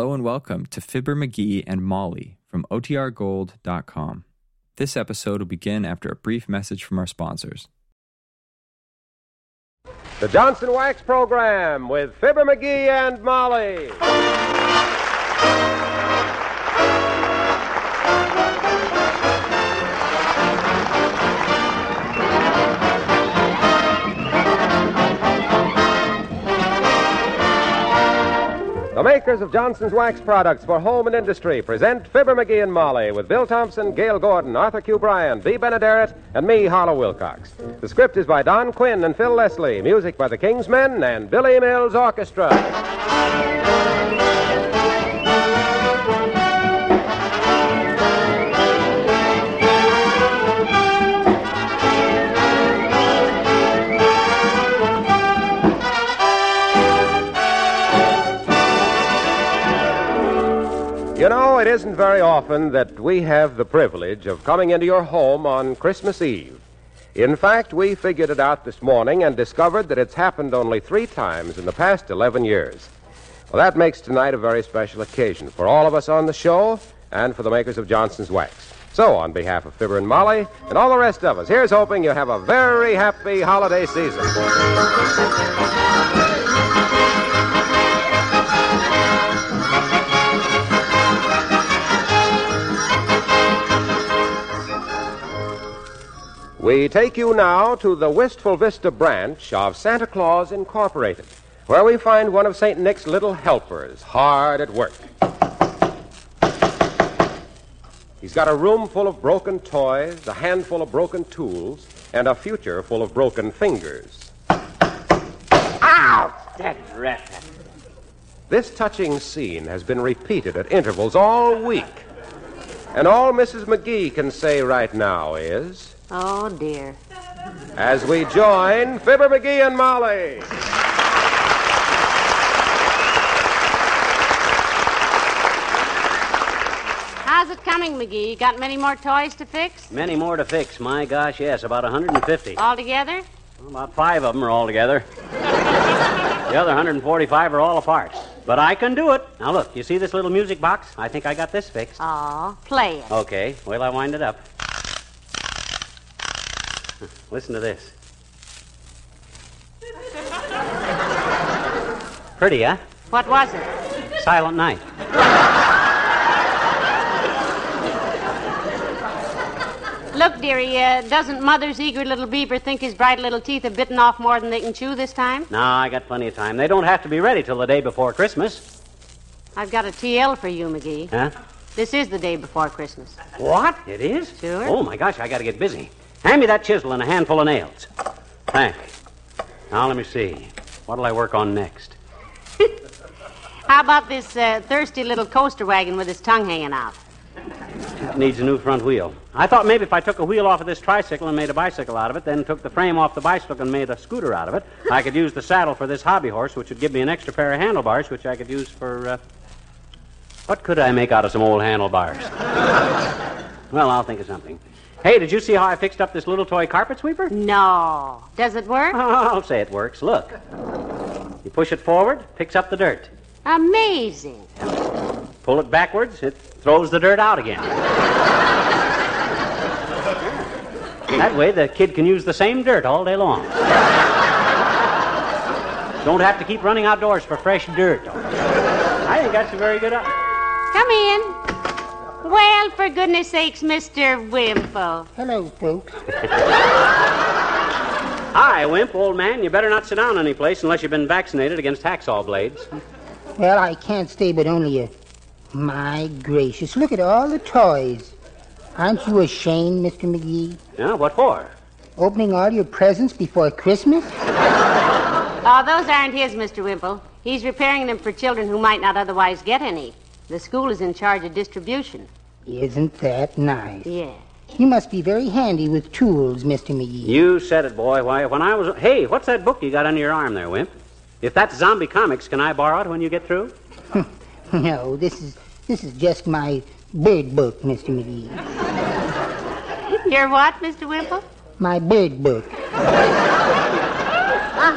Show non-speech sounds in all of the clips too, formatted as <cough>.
Hello and welcome to Fibber McGee and Molly from OTRGold.com. This episode will begin after a brief message from our sponsors. The Johnson Wax Program with Fibber McGee and Molly. The makers of Johnson's Wax products for home and industry present Fibber McGee and Molly with Bill Thompson, Gale Gordon, Arthur Q. Bryan, Bea Benaderet, and me, Harlow Wilcox. The script is by Don Quinn and Phil Leslie. Music by the King's Men and Billy Mills Orchestra. It isn't very often that we have the privilege of coming into your home on Christmas Eve. In fact, we figured it out this morning and discovered that it's happened only three times in the past 11 years. Well, that makes tonight a very special occasion for all of us on the show and for the makers of Johnson's Wax. So, on behalf of Fibber and Molly and all the rest of us, here's hoping you have a very happy holiday season. We take you now to the Wistful Vista branch of Santa Claus Incorporated, where we find one of St. Nick's little helpers hard at work. He's got a room full of broken toys, a handful of broken tools, and a future full of broken fingers. Ow! That rat. This touching scene has been repeated at intervals all week. And all Mrs. McGee can say right now is, Oh, dear. as we join Fibber McGee and Molly. How's it coming, McGee? You got many more toys to fix? Many more to fix. My gosh, yes, about 150. Altogether? About five of them are all together. the other 145 are all apart. But I can do it. Now, look, you see this little music box? I think I got this fixed. Oh, play it. Okay, well, I wind it up. Listen to this. Pretty, huh? What was it? Silent Night. Look, dearie, uh, doesn't Mother's eager little beaver think his bright little teeth have bitten off more than they can chew this time? No, I got plenty of time. They don't have to be ready till the day before Christmas. I've got a TL for you, McGee. Huh? This is the day before Christmas. What? It is? Sure. Oh, my gosh, I got to get busy. Hand me that chisel and a handful of nails. Thanks. Now, let me see. What'll I work on next? <laughs> How about this uh, thirsty little coaster wagon with his tongue hanging out? It needs a new front wheel. I thought maybe if I took a wheel off of this tricycle and made a bicycle out of it, then took the frame off the bicycle and made a scooter out of it, I could use the saddle for this hobby horse, which would give me an extra pair of handlebars, which I could use for. Uh... What could I make out of some old handlebars? <laughs> well, I'll think of something. Hey, did you see how I fixed up this little toy carpet sweeper? No. Does it work? <laughs> I'll say it works. Look. You push it forward, picks up the dirt. Amazing. Pull it backwards, it throws the dirt out again. that way, the kid can use the same dirt all day long. Don't have to keep running outdoors for fresh dirt. I think that's a very good. idea. Come in. Well, for goodness sakes, Mr. Wimple. Hello, folks. Hi, Wimp, old man. You better not sit down any place unless you've been vaccinated against hacksaw blades. Well, I can't stay but only a. My gracious, look at all the toys. Aren't you ashamed, Mr. McGee? Yeah, what for? Opening all your presents before Christmas? <laughs> Oh, those aren't his, Mr. Wimple. He's repairing them for children who might not otherwise get any. The school is in charge of distribution. Isn't that nice? Yeah. You must be very handy with tools, Mr. McGee. You said it, boy. Why, when I was. Hey, what's that book you got under your arm there, Wimp? If that's zombie comics, can I borrow it when you get through? <laughs> No, this is this is just my bird book, Mr. McGee. <laughs> You're what, Mr. Wimple? My bird book. <laughs> Ah.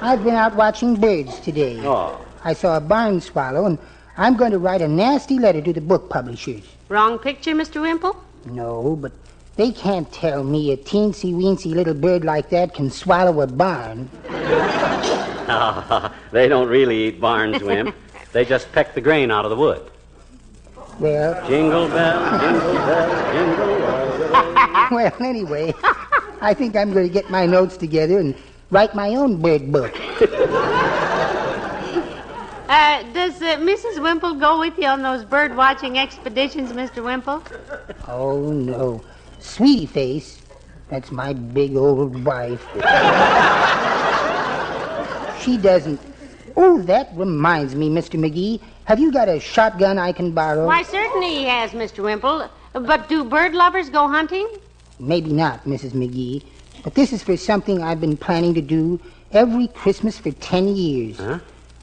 I've been out watching birds today. Oh. I saw a barn swallow, and I'm going to write a nasty letter to the book publishers. Wrong picture, Mr. Wimple? No, but they can't tell me a teensy weensy little bird like that can swallow a barn. <laughs> they don't really eat barns, Wimp. <laughs> they just peck the grain out of the wood. Well, Jingle bell, jingle bell, jingle all the way. <laughs> well, anyway, I think I'm going to get my notes together and write my own bird book. Uh, does uh, Mrs. Wimple go with you on those bird watching expeditions, Mr. Wimple? Oh, no. Sweetie Face, that's my big old wife. she doesn't. Oh, that reminds me, Mr. McGee. Have you got a shotgun I can borrow? Why, certainly he has, Mr. Wimple. But do bird lovers go hunting? Maybe not, Mrs. McGee. But this is for something I've been planning to do every Christmas for ten years. Huh?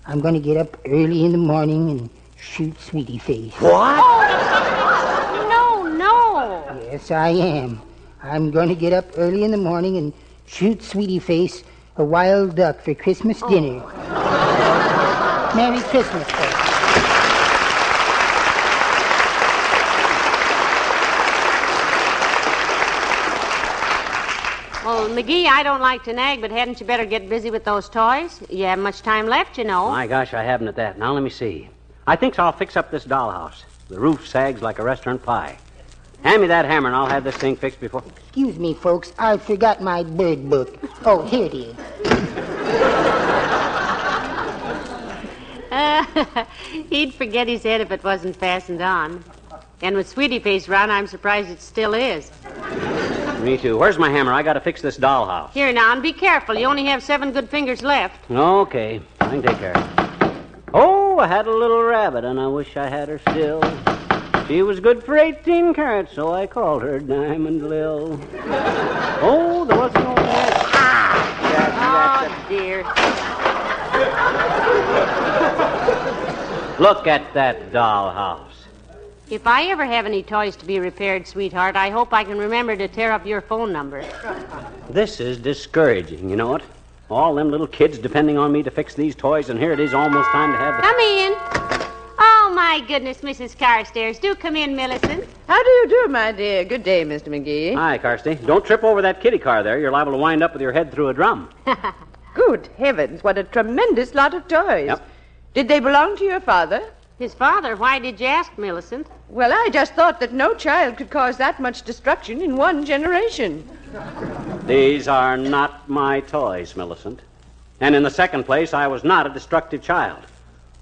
I'm going to get up early in the morning and shoot Sweetie Face. What? No, no. Yes, I am. I'm going to get up early in the morning and shoot Sweetie Face a wild duck for Christmas dinner. Oh. Merry Christmas, folks. Well, McGee, I don't like to nag, but hadn't you better get busy with those toys? You haven't much time left, you know. My gosh, I haven't at that. Now let me see. I think I'll fix up this dollhouse. The roof sags like a restaurant pie. Hand me that hammer and I'll have this thing fixed before. Excuse me, folks. I forgot my bird book. Oh, here it is. Uh, <laughs> he'd forget his head if it wasn't fastened on. And with Sweetie Face around, I'm surprised it still is. Me too. Where's my hammer? I gotta fix this dollhouse. Here now, and be careful. You only have seven good fingers left. Okay, I can take care of it. Oh, I had a little rabbit, and I wish I had her still. She was good for 18 carats, so I called her Diamond Lil. Oh, there was no ah, Oh, dear. Look at that dollhouse. If I ever have any toys to be repaired, sweetheart, I hope I can remember to tear up your phone number. This is discouraging, you know it? All them little kids depending on me to fix these toys, and here it is almost time to have the. Come in. Oh, my goodness, Mrs. Carstairs. Do come in, Millicent. How do you do, my dear? Good day, Mr. McGee. Hi, Carsty. Don't trip over that kitty car there. You're liable to wind up with your head through a drum. <laughs> Good heavens, what a tremendous lot of toys. Yep. Did they belong to your father? His father, why did you ask, Millicent? Well, I just thought that no child could cause that much destruction in one generation. These are not my toys, Millicent. And in the second place, I was not a destructive child.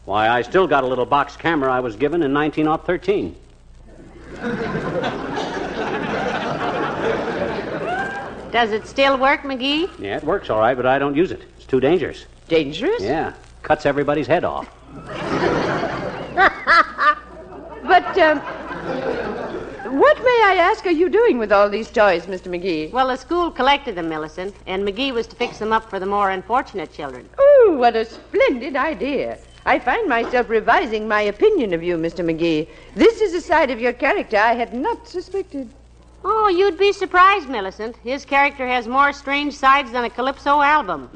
Why, I still got a little box camera I was given in 1913. Does it still work, McGee? Yeah, it works all right, but I don't use it. It's too dangerous. Dangerous? Yeah, cuts everybody's head off. <laughs> But, um, what, may I ask, are you doing with all these toys, Mr. McGee? Well, the school collected them, Millicent, and McGee was to fix them up for the more unfortunate children. Oh, what a splendid idea. I find myself revising my opinion of you, Mr. McGee. This is a side of your character I had not suspected. Oh, you'd be surprised, Millicent. His character has more strange sides than a Calypso album.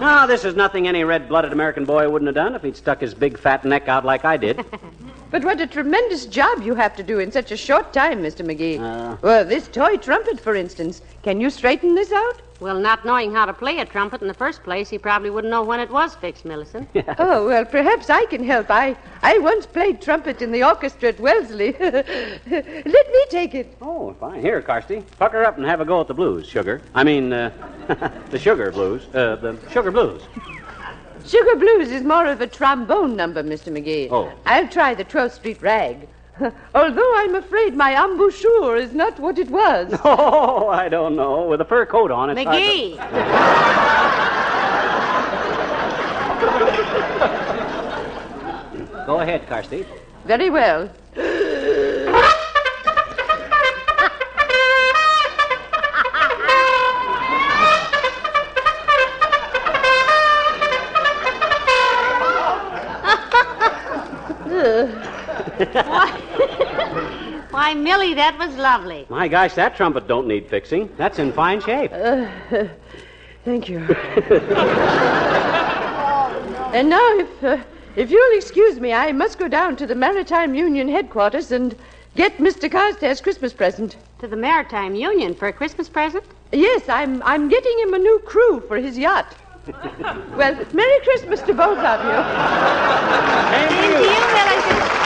No, this is nothing any red blooded American boy wouldn't have done if he'd stuck his big fat neck out like I did. <laughs> But what a tremendous job you have to do in such a short time, Mr. McGee. Uh. well, this toy trumpet, for instance. Can you straighten this out? Well, not knowing how to play a trumpet in the first place, he probably wouldn't know when it was fixed, Millicent. <laughs> Oh, well, perhaps I can help. I, I once played trumpet in the orchestra at Wellesley. <laughs> Let me take it. oh, fine. Here, Carsty. Pucker up and have a go at the blues, sugar. I mean, uh, <laughs> the sugar blues. Uh, the sugar blues. Sugar Blues is more of a trombone number, Mr. McGee. Oh. I'll try the 12th Street Rag. <laughs> Although I'm afraid my embouchure is not what it was. <laughs> Oh, I don't know. With a fur coat on, it. hard to- McGee! <laughs> Go ahead, Carsty. Very well. <gasps> Why, Millie, that was lovely. My gosh, that trumpet don't need fixing. That's in fine shape. Thank you. <laughs> and now, if uh, If you'll excuse me, I must go down to the Maritime Union headquarters and get Mr. Carstairs' Christmas present. To the Maritime Union for a Christmas present? Yes, I'm I'm getting him a new crew for his yacht. <laughs> well, Merry Christmas to both of you. And to you, Wellington.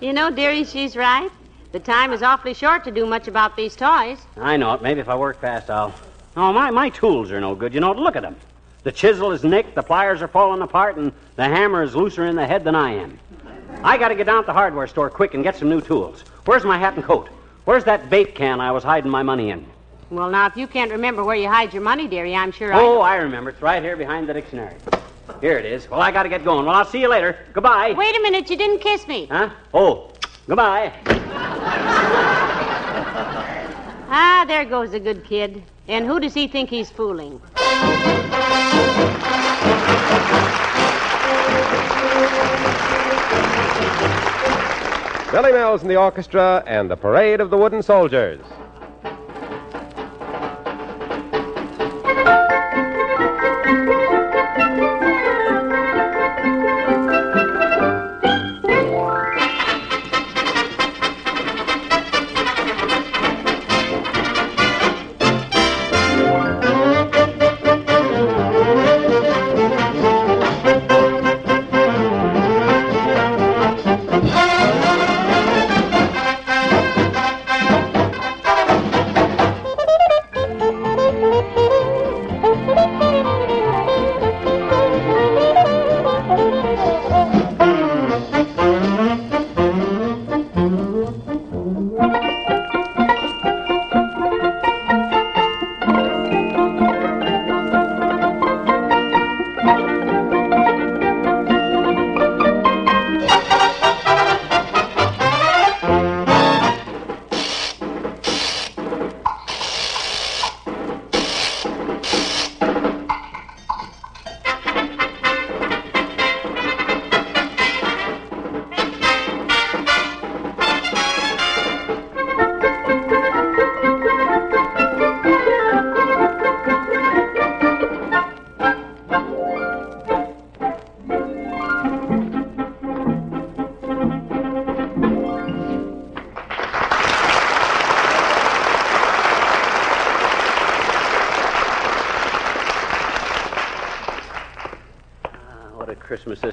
You know, dearie, she's right. The time is awfully short to do much about these toys. I know it. Maybe if I work fast, I'll. Oh, my, my tools are no good. You know, look at them. The chisel is nicked, the pliers are falling apart, and the hammer is looser in the head than I am. I got to get down to the hardware store quick and get some new tools. Where's my hat and coat? Where's that bait can I was hiding my money in? Well, now, if you can't remember where you hide your money, dearie, I'm sure I. Oh, I. I remember. It's right here behind the dictionary. Here it is. Well, I got to get going. Well, I'll see you later. Goodbye. Wait a minute, you didn't kiss me. Huh? Oh, goodbye. Ah, there goes a good kid. And who does he think he's fooling? Billy Mills and the orchestra and the Parade of the Wooden Soldiers.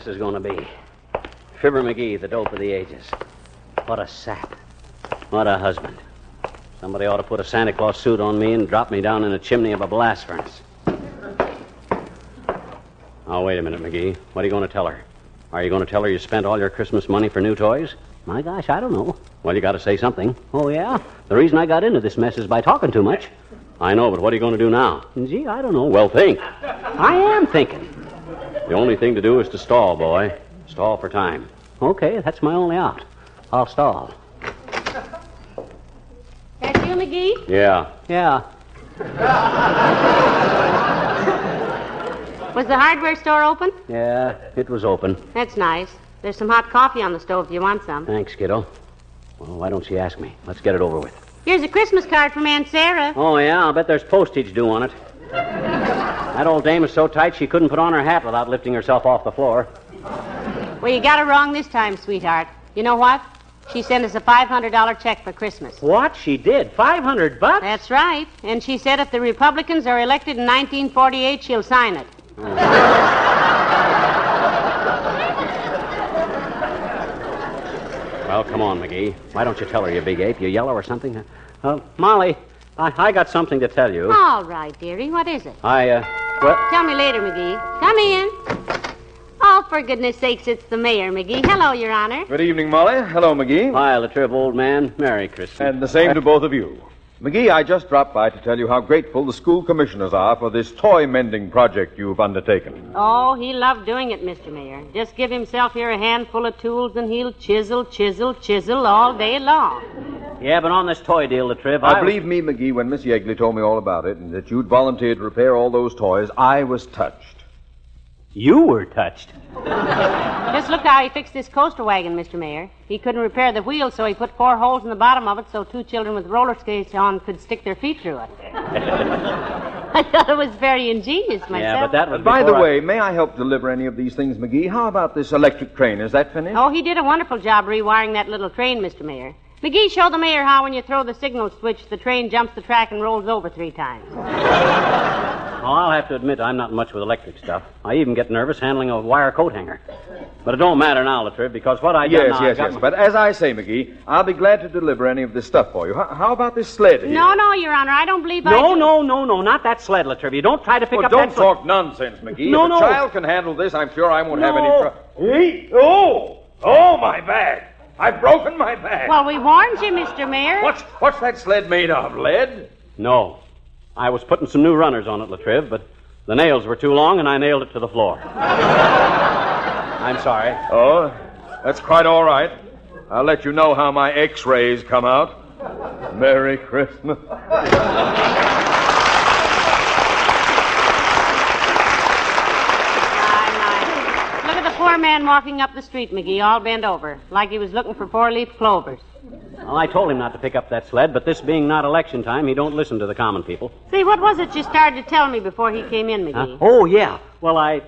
Is going to be. Fibber McGee, the dope of the ages. What a sap. What a husband. Somebody ought to put a Santa Claus suit on me and drop me down in the chimney of a blast furnace. Oh, wait a minute, McGee. What are you going to tell her? Are you going to tell her you spent all your Christmas money for new toys? My gosh, I don't know. Well, you got to say something. Oh, yeah? The reason I got into this mess is by talking too much. I know, but what are you going to do now? Gee, I don't know. Well, think. I am thinking. The only thing to do is to stall, boy. Stall for time. Okay, that's my only out. I'll stall. That you, McGee? Yeah. Yeah. Was the hardware store open? Yeah, it was open. That's nice. There's some hot coffee on the stove if you want some. Thanks, kiddo. Well, why don't she ask me? Let's get it over with. Here's a Christmas card from Aunt Sarah. Oh, yeah, I'll bet there's postage due on it. That old dame is so tight she couldn't put on her hat without lifting herself off the floor. Well, you got it wrong this time, sweetheart. You know what? She sent us a $500 check for Christmas. What? She did? 500 bucks? That's right. And she said if the Republicans are elected in 1948, she'll sign it. <laughs> Well, come on, McGee. Why don't you tell her, you big ape? You yellow or something? Uh, Molly, I, I got something to tell you. All right, dearie. What is it? I, uh, well, Tell me later, McGee. Come in. Oh, for goodness sakes, it's the mayor, McGee. Hello, Your Honor. Good evening, Molly. Hello, McGee. hi, the trip, old man. Merry Christmas. And the same to both of you. McGee, I just dropped by to tell you how grateful the school commissioners are for this toy mending project you've undertaken. Oh, he loved doing it, Mr. Mayor. Just give himself here a handful of tools and he'll chisel, chisel, chisel all day long. Yeah, but on this toy deal, the trip, Now, I believe me, McGee, when Miss Yegley told me all about it and that you'd volunteered to repair all those toys, I was touched. You were touched. Just look how he fixed this coaster wagon, Mr. Mayor. He couldn't repair the wheels, so he put four holes in the bottom of it so two children with roller skates on could stick their feet through it. <laughs> I thought it was very ingenious myself. Yeah, but that was By the I- way, may I help deliver any of these things, McGee? How about this electric train? Is that finished? Oh, he did a wonderful job rewiring that little train, Mr. Mayor. McGee, show the mayor how when you throw the signal switch, the train jumps the track and rolls over three times. Well, I'll have to admit I'm not much with electric stuff. I even get nervous handling a wire coat hanger. But it don't matter now, Latriv, because what I done Yes, now, I've yes, got yes. my- But as I say, McGee, I'll be glad to deliver any of this stuff for you. How, how about this sled here? No, no, Your Honor, I don't believe I. No, do- no, no, no, not that sled, Latriv. You don't try to pick Well, up don't that sled. talk nonsense, McGee. No, if no. a child can handle this, I'm sure I won't have any No. trouble. Hey, oh, oh, my back. I've broken my back. Well, we warned you, Mr. Mayor. What's, what's that sled made of, lead? No. I was putting some new runners on it, Latriv, but the nails were too long and I nailed it to the floor. <laughs> I'm sorry. Oh, that's quite all right. I'll let you know how my x-rays come out. Merry Christmas. <laughs> My, my. Look at the poor man walking up the street, McGee, all bent over, like he was looking for four-leaf clovers. Well, I told him not to pick up that sled, but this being not election time, he don't listen to the common people. See, what was it you started to tell me before he came in, Huh? McGee? Oh, yeah. Well, I.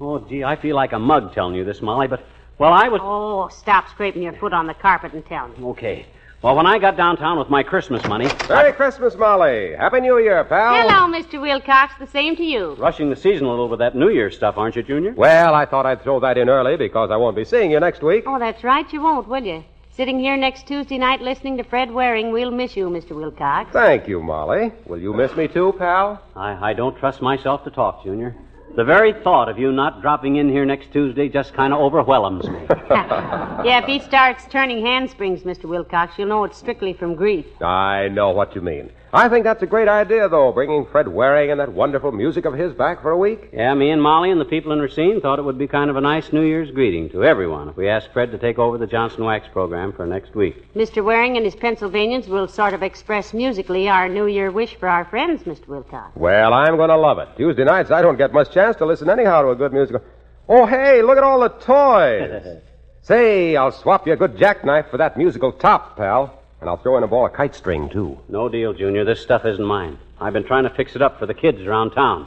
Oh, gee, I feel like a mug telling you this, Molly, but. Well, I was. Oh, stop scraping your foot on the carpet and tell me. Okay. Well, when I got downtown with my Christmas money, Merry Christmas, Molly. Happy New Year, pal. Hello, Mr. Wilcox. The same to you. rushing the season a little with that New Year stuff, aren't you, Junior? Well, I thought I'd throw that in early because I won't be seeing you next week. Oh, that's right, you won't, will you? Sitting here next Tuesday night listening to Fred Waring, we'll miss you, Mr. Wilcox. Thank you, Molly. Will you miss me too, pal? I, I don't trust myself to talk, Junior. The very thought of you not dropping in here next Tuesday just kind of overwhelms me. <laughs> <laughs> yeah, if he starts turning handsprings, Mr. Wilcox, you'll know it's strictly from grief. I know what you mean. I think that's a great idea, though, bringing Fred Waring and that wonderful music of his back for a week. Yeah, me and Molly and the people in Racine thought it would be kind of a nice New Year's greeting to everyone if we asked Fred to take over the Johnson Wax program for next week. Mr. Waring and his Pennsylvanians will sort of express musically our New Year wish for our friends, Mr. Wilcox. Well, I'm going to love it. Tuesday nights, I don't get much chance to listen anyhow to a good musical. Oh, hey, look at all the toys. <laughs> Say, I'll swap you a good jackknife for that musical top, pal. And I'll throw in a ball of kite string, too. No deal, Junior. This stuff isn't mine. I've been trying to fix it up for the kids around town.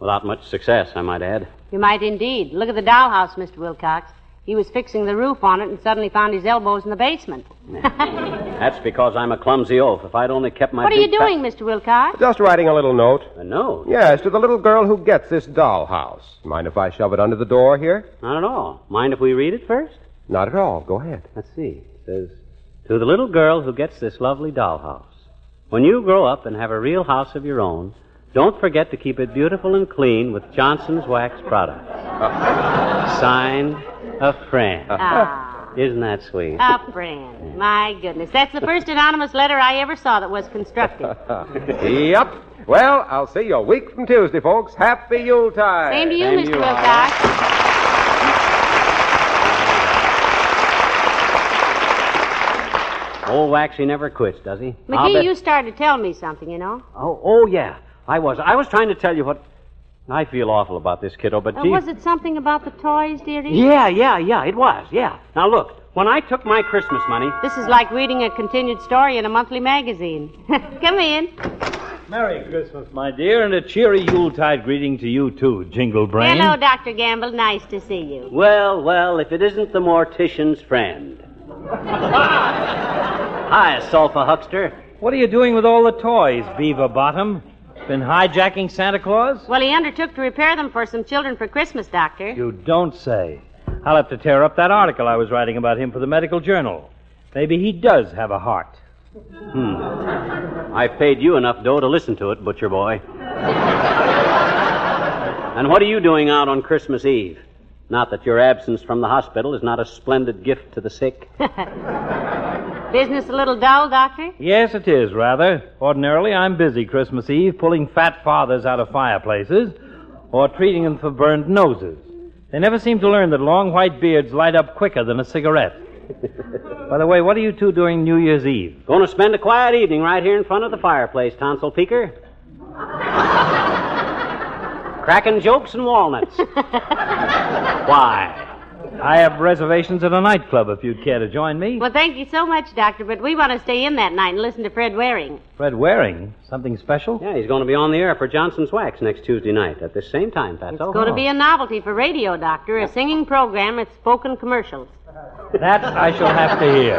Without much success, I might add. You might indeed. Look at the dollhouse, Mr. Wilcox. He was fixing the roof on it and suddenly found his elbows in the basement. <laughs> That's because I'm a clumsy oaf. If I'd only kept my what are you big fat- doing, Mr. Wilcox? Just writing a little note. A note? Yes, to the little girl who gets this dollhouse. Mind if I shove it under the door here? Not at all. Mind if we read it first? Not at all. Go ahead. Let's see. It says, To the little girl who gets this lovely dollhouse. When you grow up and have a real house of your own, don't forget to keep it beautiful and clean with Johnson's Wax products. Signed, a friend. Ah, Isn't that sweet? a friend. My goodness. That's the first anonymous letter I ever saw that was constructive. <laughs> yep. Well, I'll see you a week from Tuesday, folks. Happy Yuletide. Same to you, Same Mr. to Wilcox. Old Waxy never quits, does he? McGee, bet- you started to tell me something, you know. Oh, oh, yeah. I was. I was trying to tell you what. I feel awful about this kiddo, but Uh, gee. was it something about the toys, dearie? Yeah, yeah, yeah, it was, yeah. Now look, when I took my Christmas money, This is like reading a continued story in a monthly magazine. <laughs> Come in. Merry Christmas, my dear, and a cheery Yuletide greeting to you, too, Jingle Brain. Hello, Dr. Gamble. Nice to see you. well, well, if it isn't the mortician's friend. <laughs> Hi, Sulfa Huckster. What are you doing with all the toys, Beaver Bottom? Been hijacking Santa Claus? Well, he undertook to repair them for some children for Christmas, Doctor. You don't say. I'll have to tear up that article I was writing about him for the medical journal. Maybe he does have a heart. Hmm. I've paid you enough dough to listen to it, butcher boy. <laughs> and what are you doing out on Christmas Eve? Not that your absence from the hospital is not a splendid gift to the sick. <laughs> Business a little dull, Doctor? Yes, it is, rather. Ordinarily, I'm busy Christmas Eve pulling fat fathers out of fireplaces or treating them for burned noses. They never seem to learn that long white beards light up quicker than a cigarette. <laughs> By the way, what are you two doing New Year's Eve? Going to spend a quiet evening right here in front of the fireplace, tonsil peeker. Cracking jokes and walnuts. <laughs> Why? I have reservations at a nightclub if you'd care to join me. Well, thank you so much, Doctor, but we want to stay in that night and listen to Fred Waring. Fred Waring? Something special? Yeah, he's going to be on the air for Johnson's Wax next Tuesday night at the same time, Fatso. It's going to be a novelty for radio, Doctor, a singing program with spoken commercials. That I shall have to hear.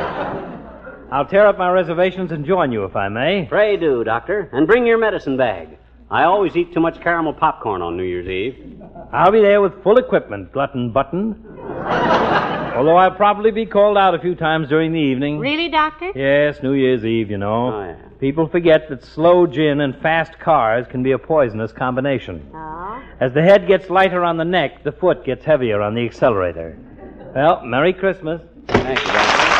I'll tear up my reservations and join you if I may. Pray do, Doctor. And bring your medicine bag. I always eat too much caramel popcorn on New Year's Eve. I'll be there with full equipment, Glutton Button. Although I'll probably be called out a few times during the evening. Really, Doctor? Yes, New Year's Eve, you know. Oh, yeah. People forget that slow gin and fast cars can be a poisonous combination. Oh. As the head gets lighter on the neck, the foot gets heavier on the accelerator. Well, Merry Christmas. Thank you, Doctor.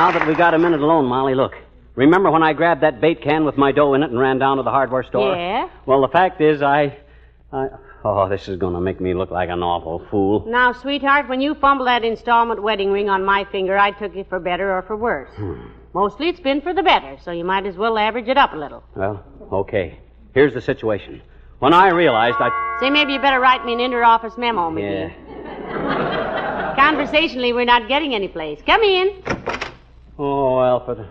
Now that we got a minute alone, Molly, look. Remember when I grabbed that bait can with my dough in it and ran down to the hardware store? Yeah? Well, the fact is, I. I oh, this is going to make me look like an awful fool. Now, sweetheart, when you fumble that installment wedding ring on my finger, I took it for better or for worse. Hmm. Mostly it's been for the better, so you might as well average it up a little. Well, okay. Here's the situation. When I realized I. Say, maybe you better write me an inter-office memo, McGee. Yeah. <laughs> Conversationally, we're not getting any place. Come in. Oh, Alfred.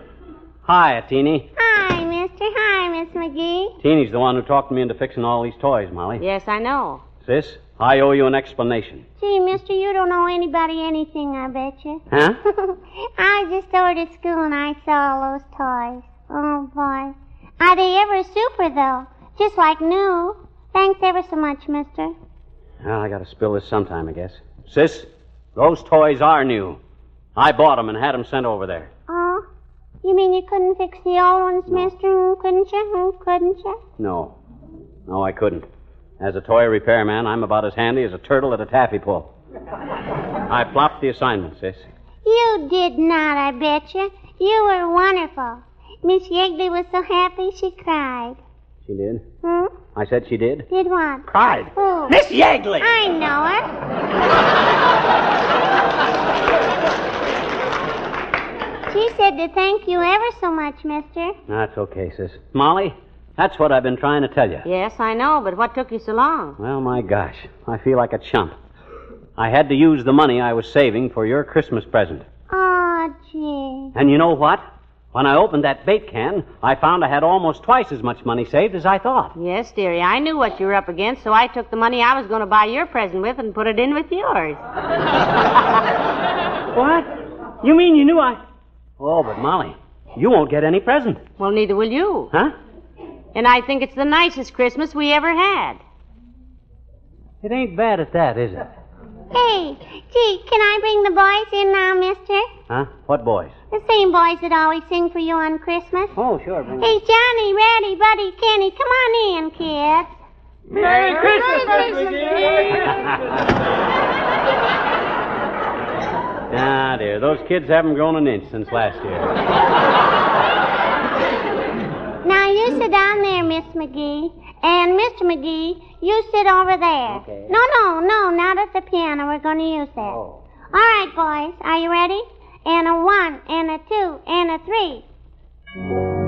Hi, Teeny. Hi, mister. Hi, Miss McGee. Teeny's the one who talked me into fixing all these toys, Molly. Yes, I know. Sis, I owe you an explanation. Gee, mister, you don't owe anybody anything, I bet you. Huh? <laughs> I was just over to school and I saw all those toys. Oh, boy. Are they ever super, though? Just like new. Thanks ever so much, mister. Well, I gotta spill this sometime, I guess. Sis, those toys are new. I bought them and had them sent over there. Oh? You mean you couldn't fix the old ones, mister? Couldn't you? Hmm, Couldn't you? No. No, I couldn't. As a toy repairman, I'm about as handy as a turtle at a taffy pull. I flopped the assignment, sis. You did not, I bet you. You were wonderful. Miss Yegley was so happy she cried. She did? Hmm? I said she did? Did what? Cried. Who? Miss Yegley! I know her. She said to thank you ever so much, mister. That's okay, sis. Molly, that's what I've been trying to tell you. Yes, I know, but what took you so long? Well, my gosh, I feel like a chump. I had to use the money I was saving for your Christmas present. Oh, gee. And you know what? When I opened that bait can, I found I had almost twice as much money saved as I thought. Yes, dearie, I knew what you were up against, so I took the money I was going to buy your present with and put it in with yours. <laughs> What? You mean you knew I. Oh, but Molly, you won't get any present. Well, neither will you. Huh? And I think it's the nicest Christmas we ever had. It ain't bad at that, is it? Hey, gee, can I bring the boys in now, mister? Huh? What boys? The same boys that always sing for you on Christmas. Oh, sure. Bring Hey, Johnny, Reddy, Buddy, Kenny, come on in, kids. Merry Christmas, <laughs> Ah, dear, those kids haven't grown an inch since last year. Now you sit down there, Miss McGee. And Mr. McGee, you sit over there. Okay. No, no, no, not at the piano. We're going to use that. Oh. All right, boys. Are you ready? And a one, and a two, and a three.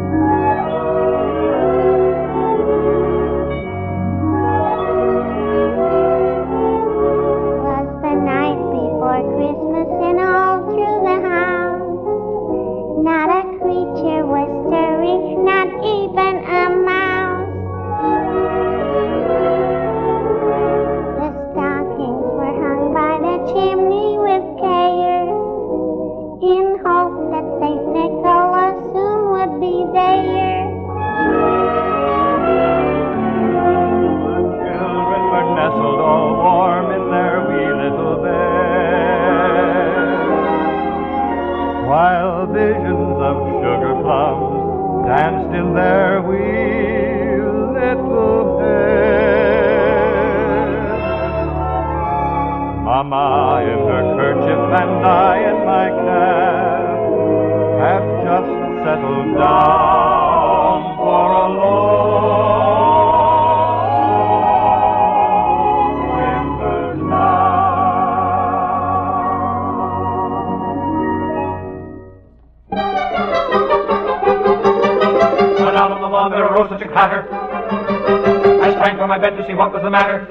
Was the matter.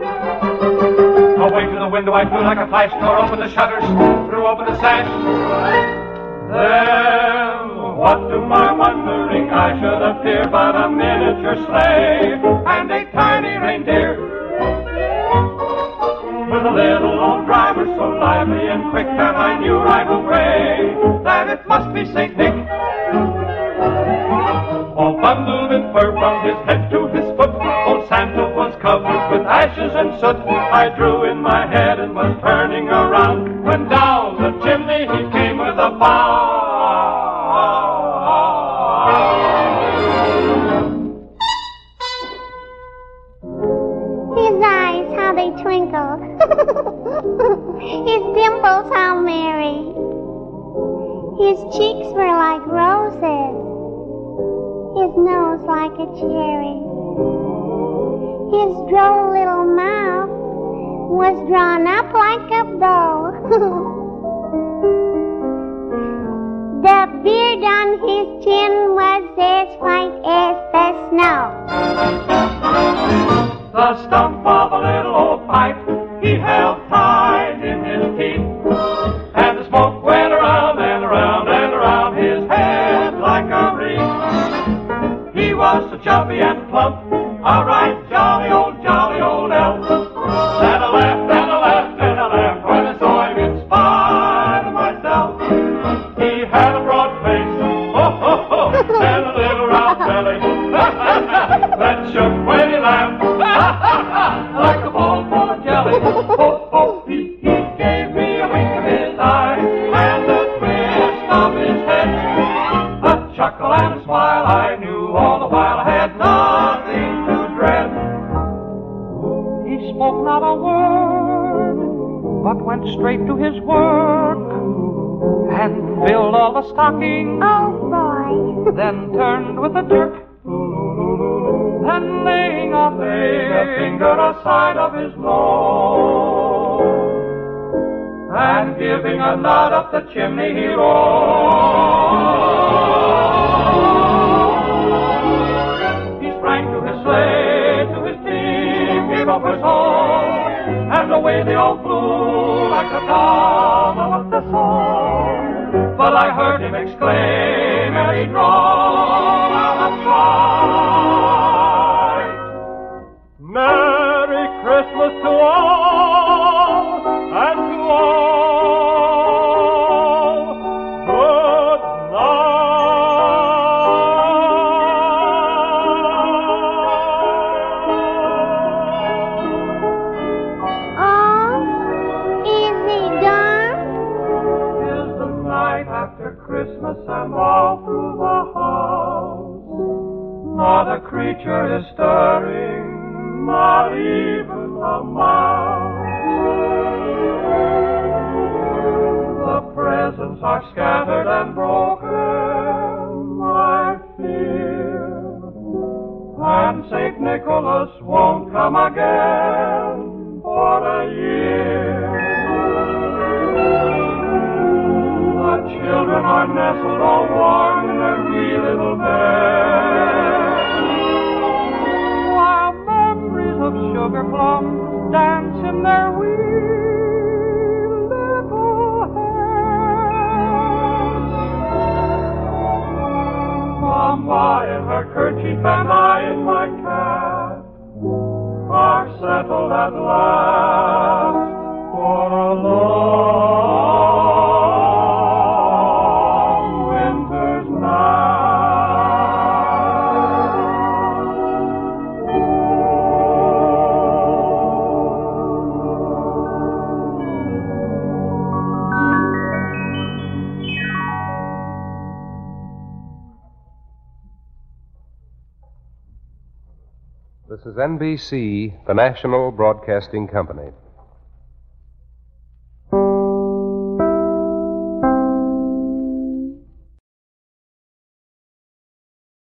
Away to the window I flew like a flash, tore open the shutters, threw open the sash. Then, what to my wondering I should appear but a miniature sleigh and a tiny reindeer with a little old driver so lively and quick that I knew right away that it must be Saint Nick. All bundled in fur from his head to his foot, old Santa covered with ashes and soot. I drew in my head and was turning around when down the chimney he came with a bound. His eyes, how they twinkle. <laughs> His dimples, how merry. His cheeks were like roses. His nose like a cherry. His droll little mouth was drawn up like a bow. <laughs> the beard on his chin was as white as the snow. The stump of a little old pipe he held tight in his teeth. And the smoke went around and around and around his head like a wreath. He was so chubby and plump, a right smile I knew all the while I had nothing to dread. He spoke not a word, but went straight to his work and filled all the stockings. Oh boy. Then turned with a jerk. And laying a, laying a finger aside of his nose. And giving a nod up the chimney he rose. Up his home, and away they all flew like a dove of the thistle. But I heard him exclaim, and he drove out of sight. Dance in NBC, the national broadcasting company.